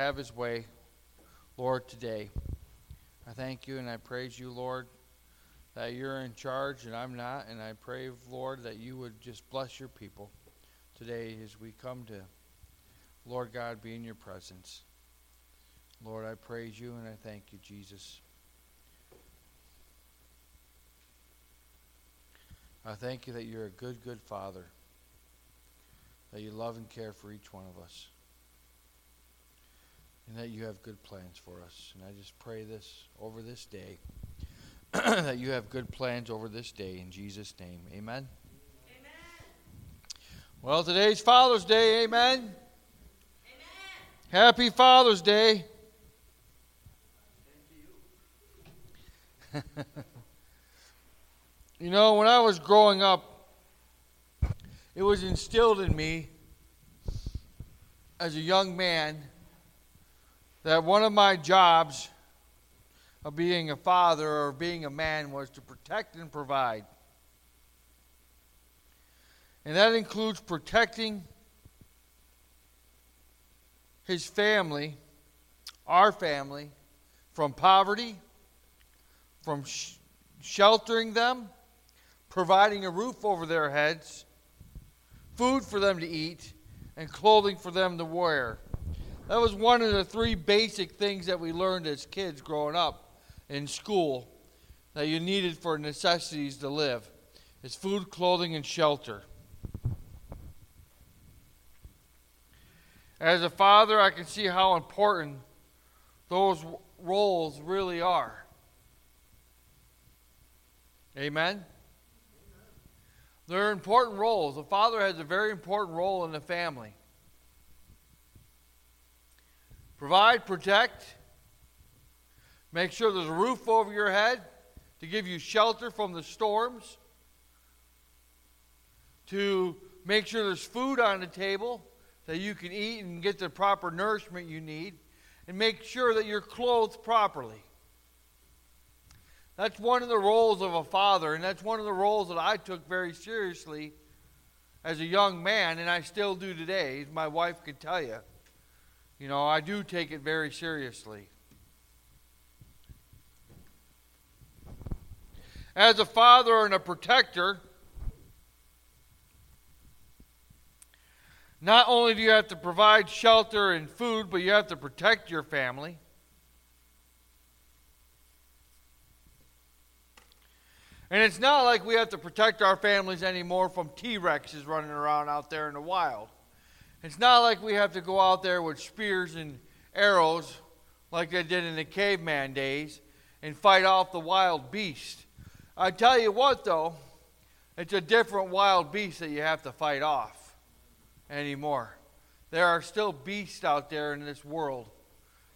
have his way, Lord, today. I thank you and I praise you, Lord, that you're in charge and I'm not. And I pray, Lord, that you would just bless your people today as we come to, Lord God, be in your presence. Lord, I praise you and I thank you, Jesus. I thank you that you're a good, good Father, that you love and care for each one of us and that you have good plans for us. And I just pray this over this day, that you have good plans over this day in Jesus' name. Amen. Amen. Well, today's Father's Day. Amen. Amen. Happy Father's Day. you know, when I was growing up, it was instilled in me as a young man that one of my jobs of being a father or being a man was to protect and provide. And that includes protecting his family, our family, from poverty, from sh- sheltering them, providing a roof over their heads, food for them to eat, and clothing for them to wear. That was one of the three basic things that we learned as kids growing up in school that you needed for necessities to live. Is food, clothing, and shelter. As a father, I can see how important those roles really are. Amen? They're important roles. A father has a very important role in the family. Provide, protect. Make sure there's a roof over your head to give you shelter from the storms. To make sure there's food on the table that you can eat and get the proper nourishment you need. And make sure that you're clothed properly. That's one of the roles of a father, and that's one of the roles that I took very seriously as a young man, and I still do today, as my wife could tell you. You know, I do take it very seriously. As a father and a protector, not only do you have to provide shelter and food, but you have to protect your family. And it's not like we have to protect our families anymore from T Rexes running around out there in the wild. It's not like we have to go out there with spears and arrows like they did in the caveman days and fight off the wild beast. I tell you what, though, it's a different wild beast that you have to fight off anymore. There are still beasts out there in this world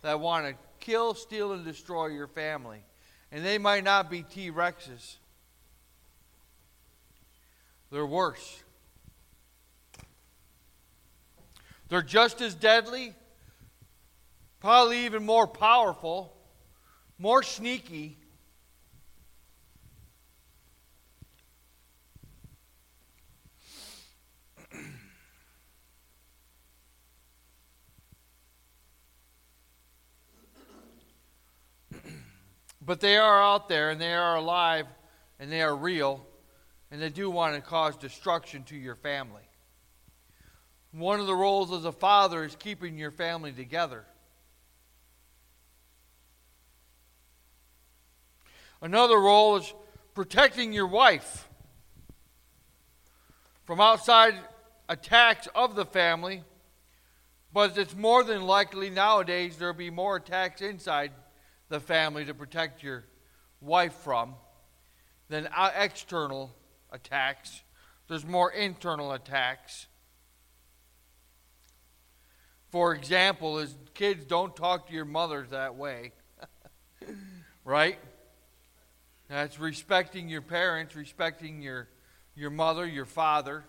that want to kill, steal, and destroy your family. And they might not be T Rexes, they're worse. They're just as deadly, probably even more powerful, more sneaky. but they are out there and they are alive and they are real and they do want to cause destruction to your family. One of the roles as a father is keeping your family together. Another role is protecting your wife from outside attacks of the family, but it's more than likely nowadays there'll be more attacks inside the family to protect your wife from than uh, external attacks. There's more internal attacks. For example, is kids don't talk to your mothers that way. right? That's respecting your parents, respecting your your mother, your father.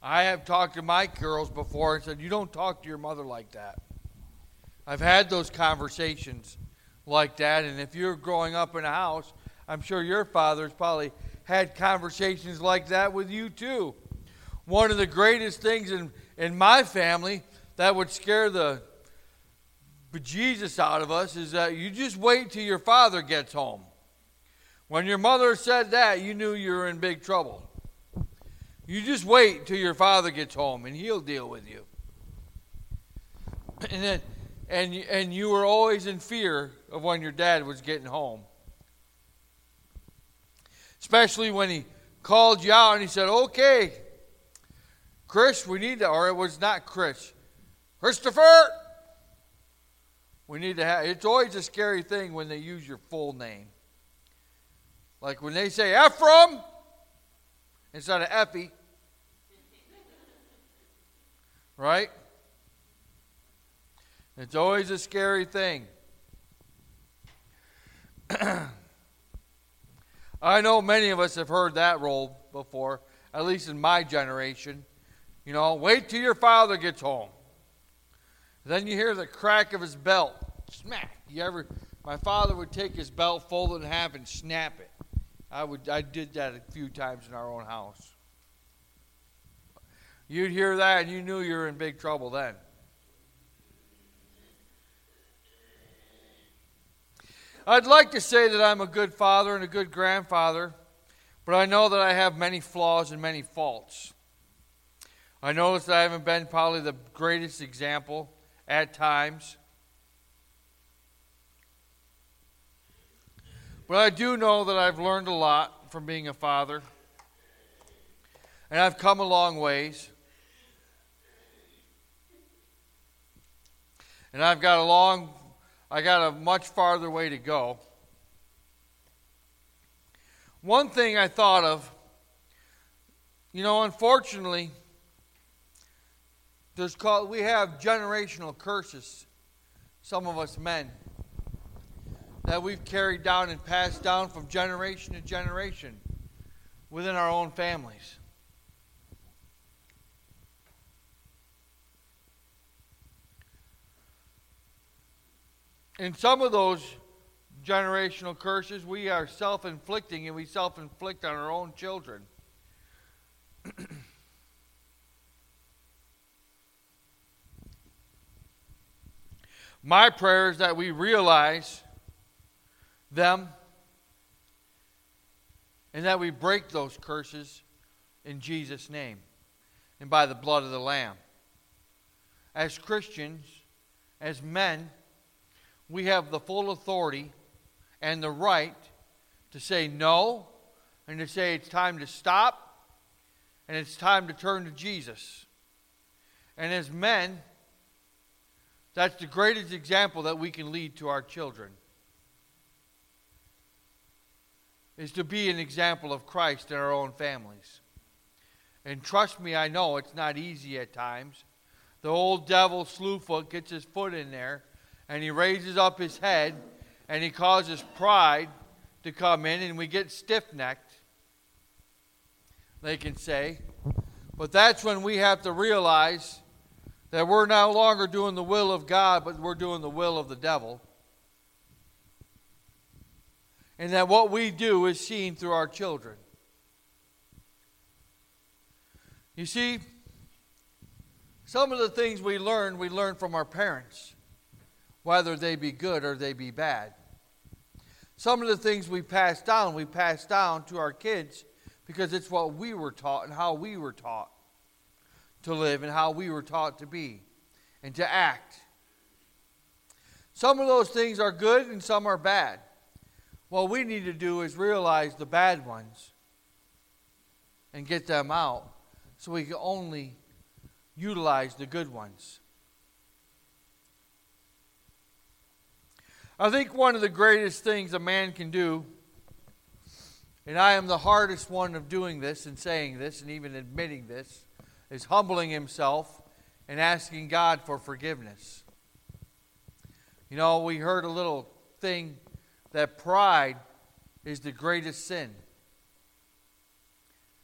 I have talked to my girls before and said, You don't talk to your mother like that. I've had those conversations like that, and if you're growing up in a house, I'm sure your father's probably had conversations like that with you too. One of the greatest things in in my family, that would scare the bejesus out of us is that you just wait till your father gets home. When your mother said that, you knew you were in big trouble. You just wait till your father gets home and he'll deal with you. And then and and you were always in fear of when your dad was getting home. Especially when he called you out and he said, "Okay, Chris, we need to," or it was not Chris, Christopher. We need to have. It's always a scary thing when they use your full name. Like when they say Ephraim instead of Effie. Right? It's always a scary thing. I know many of us have heard that role before, at least in my generation. You know, wait till your father gets home. Then you hear the crack of his belt. Smack. You ever my father would take his belt, fold it in half, and snap it. I would I did that a few times in our own house. You'd hear that and you knew you were in big trouble then. I'd like to say that I'm a good father and a good grandfather, but I know that I have many flaws and many faults. I notice that I haven't been probably the greatest example at times. But I do know that I've learned a lot from being a father. And I've come a long ways. And I've got a long, I got a much farther way to go. One thing I thought of, you know, unfortunately, there's called, we have generational curses, some of us men that we've carried down and passed down from generation to generation within our own families. In some of those generational curses, we are self inflicting and we self inflict on our own children. My prayer is that we realize them, and that we break those curses in Jesus' name and by the blood of the Lamb. As Christians, as men, we have the full authority and the right to say no and to say it's time to stop and it's time to turn to Jesus. And as men, that's the greatest example that we can lead to our children. is to be an example of Christ in our own families. And trust me, I know it's not easy at times. The old devil, Slewfoot, gets his foot in there and he raises up his head and he causes pride to come in and we get stiff necked, they can say. But that's when we have to realize that we're no longer doing the will of God, but we're doing the will of the devil and that what we do is seen through our children. You see, some of the things we learn, we learn from our parents, whether they be good or they be bad. Some of the things we pass down, we pass down to our kids because it's what we were taught and how we were taught to live and how we were taught to be and to act. Some of those things are good and some are bad. What we need to do is realize the bad ones and get them out so we can only utilize the good ones. I think one of the greatest things a man can do, and I am the hardest one of doing this and saying this and even admitting this, is humbling himself and asking God for forgiveness. You know, we heard a little thing that pride is the greatest sin.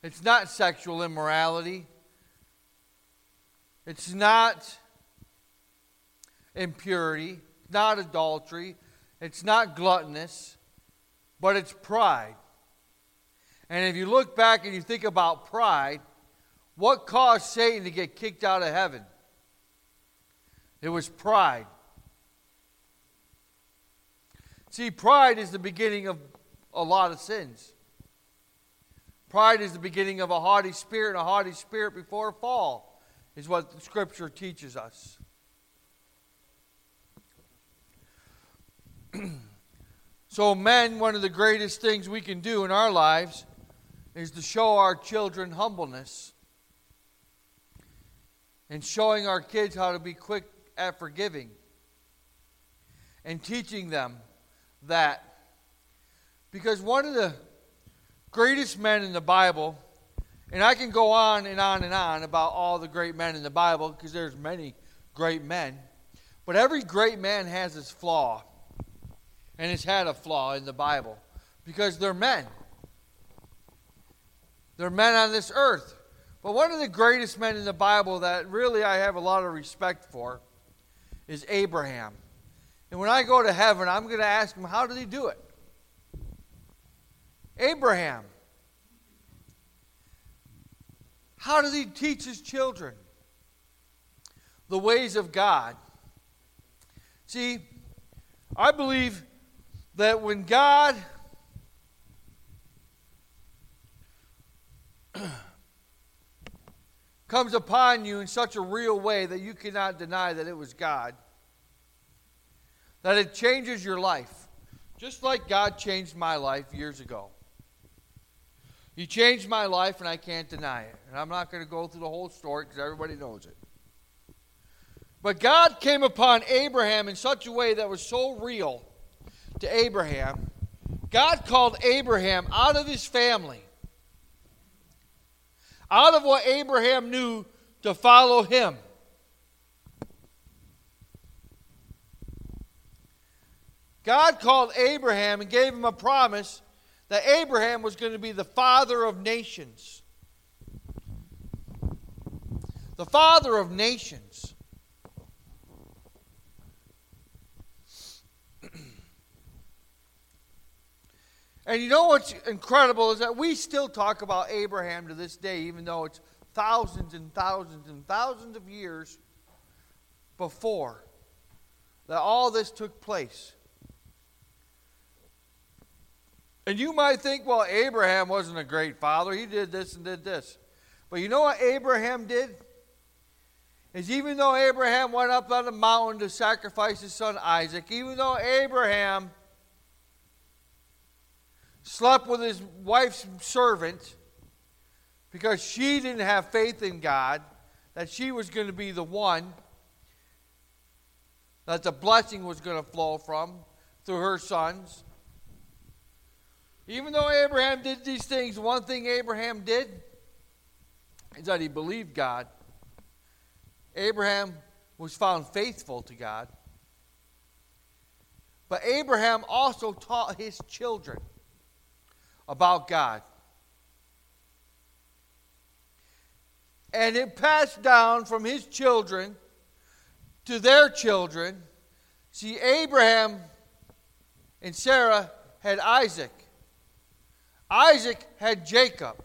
It's not sexual immorality. It's not impurity, not adultery, it's not gluttonous, but it's pride. And if you look back and you think about pride, what caused Satan to get kicked out of heaven? it was pride. See, pride is the beginning of a lot of sins. Pride is the beginning of a haughty spirit, and a haughty spirit before a fall is what the Scripture teaches us. so, men, one of the greatest things we can do in our lives is to show our children humbleness and showing our kids how to be quick at forgiving and teaching them that. Because one of the greatest men in the Bible, and I can go on and on and on about all the great men in the Bible because there's many great men, but every great man has his flaw and has had a flaw in the Bible because they're men. They're men on this earth. But one of the greatest men in the Bible that really I have a lot of respect for is Abraham. And when I go to heaven, I'm going to ask him, how did he do it? Abraham. How did he teach his children the ways of God? See, I believe that when God comes upon you in such a real way that you cannot deny that it was God, that it changes your life, just like God changed my life years ago. He changed my life, and I can't deny it. And I'm not going to go through the whole story because everybody knows it. But God came upon Abraham in such a way that was so real to Abraham. God called Abraham out of his family, out of what Abraham knew to follow him. God called Abraham and gave him a promise that Abraham was going to be the father of nations. The father of nations. And you know what's incredible is that we still talk about Abraham to this day, even though it's thousands and thousands and thousands of years before that all this took place. And you might think, well, Abraham wasn't a great father. He did this and did this. But you know what Abraham did? Is even though Abraham went up on the mountain to sacrifice his son Isaac, even though Abraham slept with his wife's servant because she didn't have faith in God, that she was going to be the one that the blessing was going to flow from through her sons. Even though Abraham did these things, one thing Abraham did is that he believed God. Abraham was found faithful to God. But Abraham also taught his children about God. And it passed down from his children to their children. See, Abraham and Sarah had Isaac. Isaac had Jacob.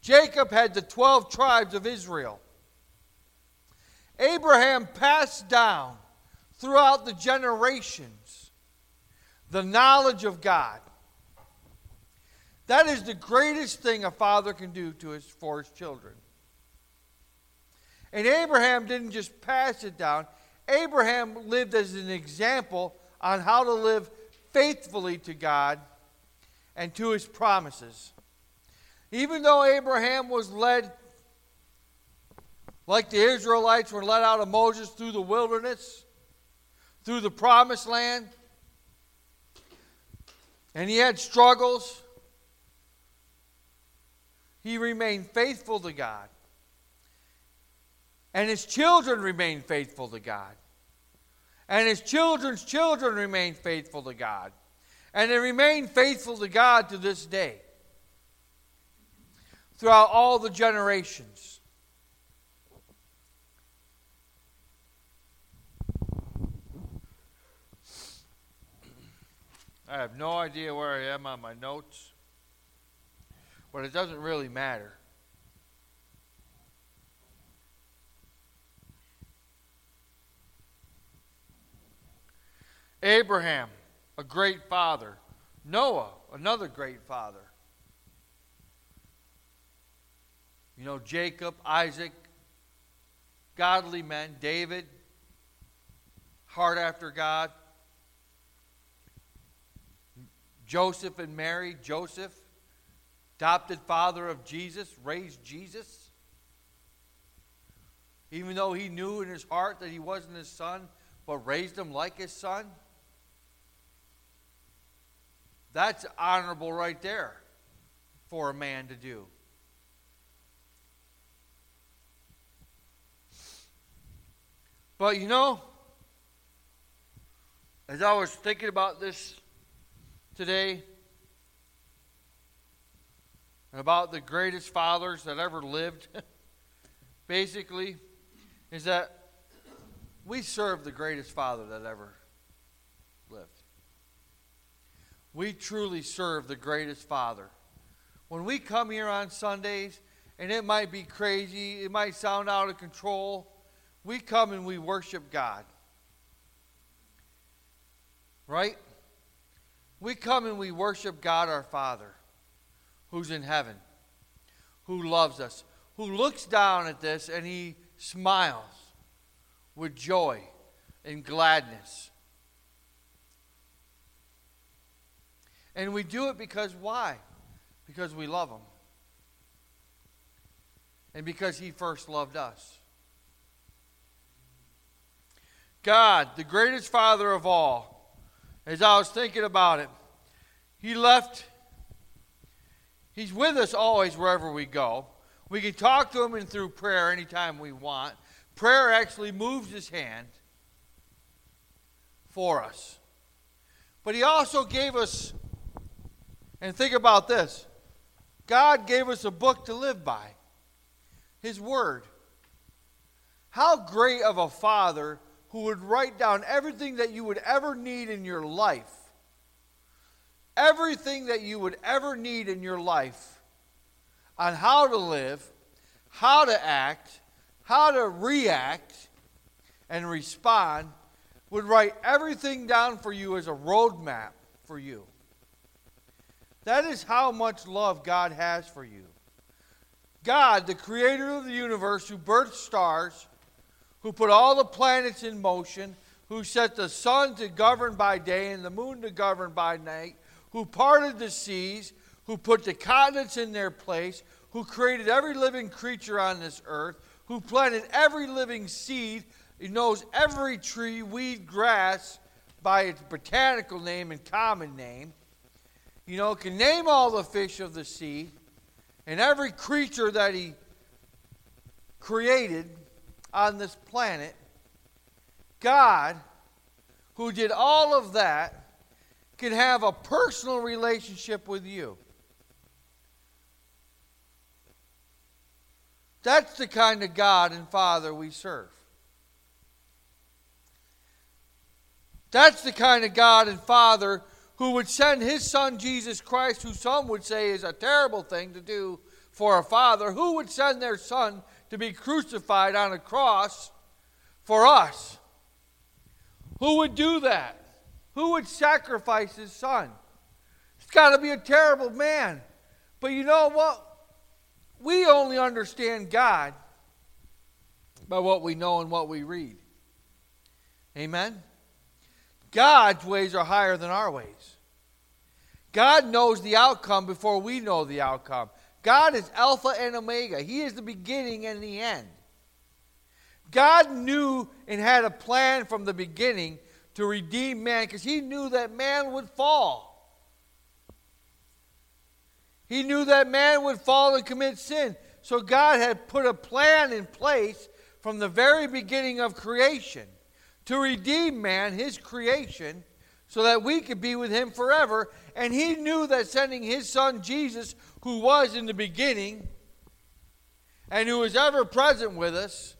Jacob had the 12 tribes of Israel. Abraham passed down throughout the generations the knowledge of God. That is the greatest thing a father can do to his, for his children. And Abraham didn't just pass it down, Abraham lived as an example on how to live faithfully to God and to his promises. Even though Abraham was led, like the Israelites were led out of Moses through the wilderness, through the promised land, and he had struggles, he remained faithful to God. And his children remained faithful to God. And his children's children remained faithful to God and they remain faithful to God to this day throughout all the generations. I have no idea where I am on my notes, but it doesn't really matter. Abraham, a great father. Noah, another great father. You know, Jacob, Isaac, godly men, David, heart after God. Joseph and Mary, Joseph, adopted father of Jesus, raised Jesus. Even though he knew in his heart that he wasn't his son, but raised him like his son. That's honorable right there for a man to do. But you know, as I was thinking about this today, about the greatest fathers that ever lived, basically, is that we serve the greatest father that ever lived. We truly serve the greatest father. When we come here on Sundays, and it might be crazy, it might sound out of control, we come and we worship God. Right? We come and we worship God our Father, who's in heaven, who loves us, who looks down at this and he smiles with joy and gladness. And we do it because why? Because we love him. And because he first loved us. God, the greatest Father of all, as I was thinking about it, He left, He's with us always wherever we go. We can talk to Him and through prayer anytime we want. Prayer actually moves His hand for us. But He also gave us, and think about this God gave us a book to live by His Word. How great of a Father who would write down everything that you would ever need in your life. Everything that you would ever need in your life on how to live, how to act, how to react, and respond, would write everything down for you as a roadmap for you. That is how much love God has for you. God, the creator of the universe, who birthed stars, who put all the planets in motion, who set the sun to govern by day and the moon to govern by night, who parted the seas, who put the continents in their place, who created every living creature on this earth, who planted every living seed, he knows every tree, weed, grass by its botanical name and common name. You know, can name all the fish of the sea and every creature that he created on this planet, God, who did all of that, can have a personal relationship with you. That's the kind of God and Father we serve. That's the kind of God and Father who would send his son Jesus Christ, who some would say is a terrible thing to do for a father, who would send their son to be crucified on a cross for us. Who would do that? Who would sacrifice his son? It's got to be a terrible man. But you know what? We only understand God by what we know and what we read. Amen? God's ways are higher than our ways. God knows the outcome before we know the outcome. God is Alpha and Omega, He is the beginning and the end. God knew and had a plan from the beginning to redeem man because He knew that man would fall. He knew that man would fall and commit sin. So God had put a plan in place from the very beginning of creation to redeem man, his creation, so that we could be with him forever. And he knew that sending his son Jesus who was in the beginning and who is ever present with us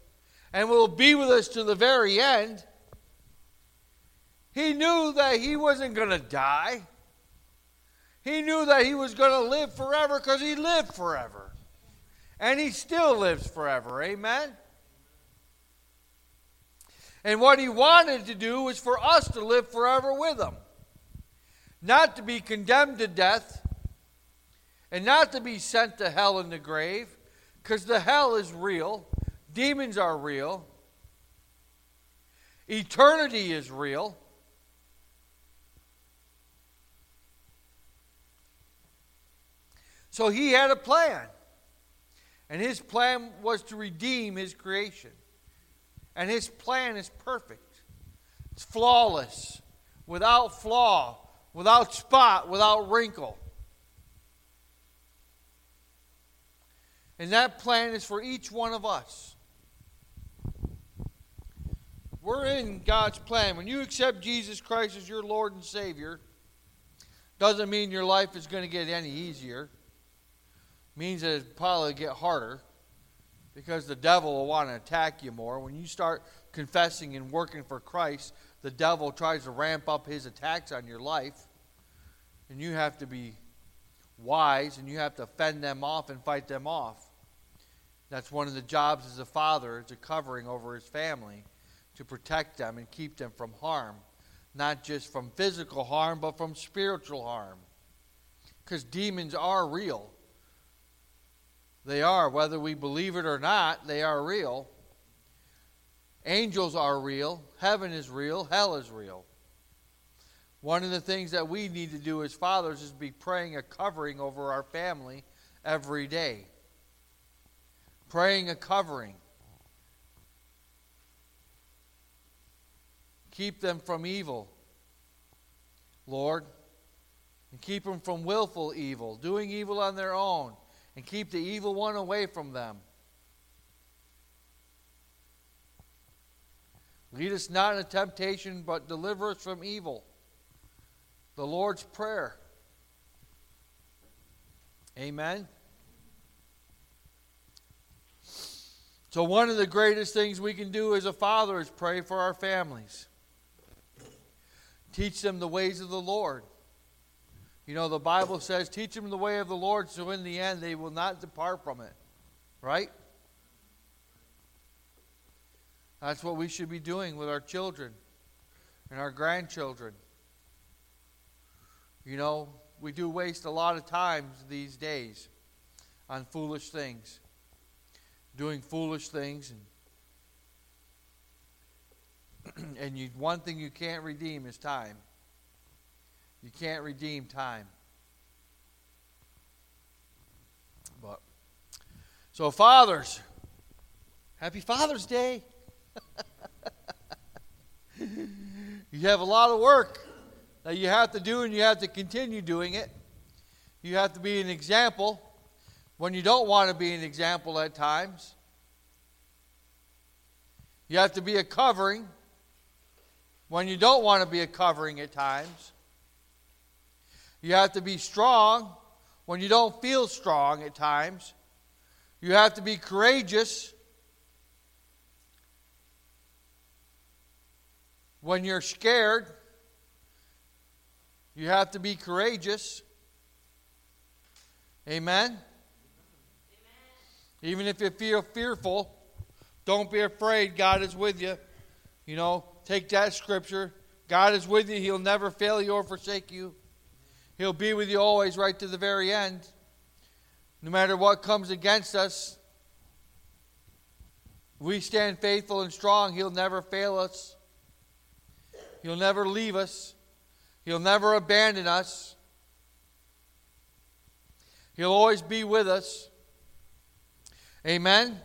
and will be with us to the very end, he knew that he wasn't going to die. He knew that he was going to live forever because he lived forever. And he still lives forever. Amen? And what he wanted to do was for us to live forever with him. Not to be condemned to death and not to be sent to hell in the grave, because the hell is real, demons are real, eternity is real. So he had a plan. And his plan was to redeem his creation. And his plan is perfect, it's flawless, without flaw, without spot, without wrinkle. And that plan is for each one of us. We're in God's plan. When you accept Jesus Christ as your Lord and Savior, doesn't mean your life is going to get any easier means that it'll probably get harder because the devil will want to attack you more. When you start confessing and working for Christ, the devil tries to ramp up his attacks on your life. And you have to be wise and you have to fend them off and fight them off. That's one of the jobs as a father, is a covering over his family to protect them and keep them from harm. Not just from physical harm, but from spiritual harm. Because demons are real. They are, whether we believe it or not, they are real. Angels are real. Heaven is real. Hell is real. One of the things that we need to do as fathers is be praying a covering over our family every day. Praying a covering. Keep them from evil, Lord. And keep them from willful evil, doing evil on their own and keep the evil one away from them. Lead us not into temptation, but deliver us from evil. The Lord's Prayer. Amen. So, one of the greatest things we can do as a father is pray for our families. Teach them the ways of the Lord. You know, the Bible says, teach them the way of the Lord, so in the end they will not depart from it. Right? That's what we should be doing with our children and our grandchildren. You know, we do waste a lot of times these days on foolish things, doing foolish things, and and you, one thing you can't redeem is time. You can't redeem time. But so fathers, happy Father's Day. you have a lot of work that you have to do and you have to continue doing it. You have to be an example when you don't want to be an example at times. You have to be a covering when you don't want to be a covering at times. You have to be strong when you don't feel strong at times. You have to be courageous when you're scared. You have to be courageous. Amen? Amen? Even if you feel fearful, don't be afraid. God is with you. You know, take that scripture. God is with you. He'll never fail you or forsake you. He'll be with you always, right to the very end. No matter what comes against us, we stand faithful and strong. He'll never fail us. He'll never leave us. He'll never abandon us. He'll always be with us. Amen.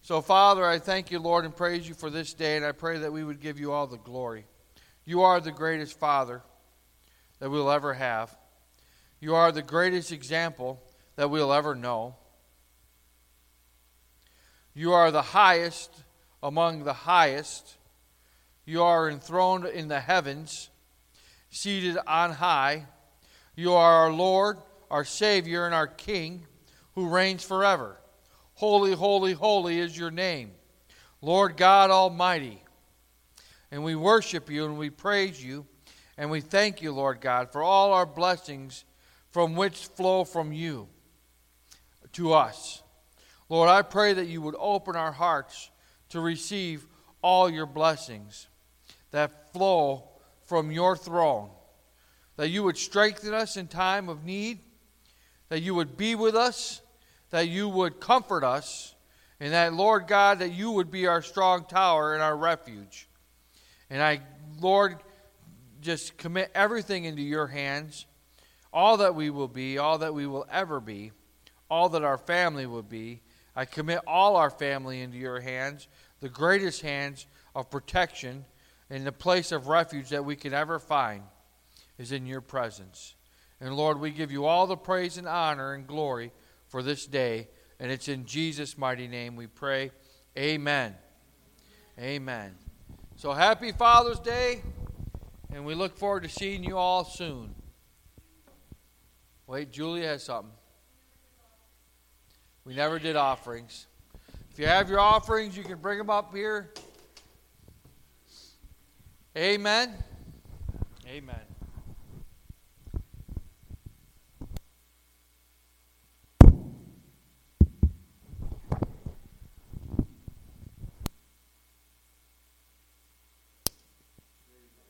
So, Father, I thank you, Lord, and praise you for this day, and I pray that we would give you all the glory. You are the greatest Father that we'll ever have. You are the greatest example that we'll ever know. You are the highest among the highest. You are enthroned in the heavens, seated on high. You are our Lord, our Savior, and our King who reigns forever. Holy, holy, holy is your name, Lord God Almighty. And we worship you and we praise you and we thank you, Lord God, for all our blessings from which flow from you to us. Lord, I pray that you would open our hearts to receive all your blessings that flow from your throne. That you would strengthen us in time of need, that you would be with us, that you would comfort us, and that, Lord God, that you would be our strong tower and our refuge. And I, Lord, just commit everything into your hands, all that we will be, all that we will ever be, all that our family will be. I commit all our family into your hands, the greatest hands of protection and the place of refuge that we can ever find is in your presence. And Lord, we give you all the praise and honor and glory for this day. And it's in Jesus' mighty name we pray. Amen. Amen. So happy Father's Day, and we look forward to seeing you all soon. Wait, Julia has something. We never did offerings. If you have your offerings, you can bring them up here. Amen. Amen.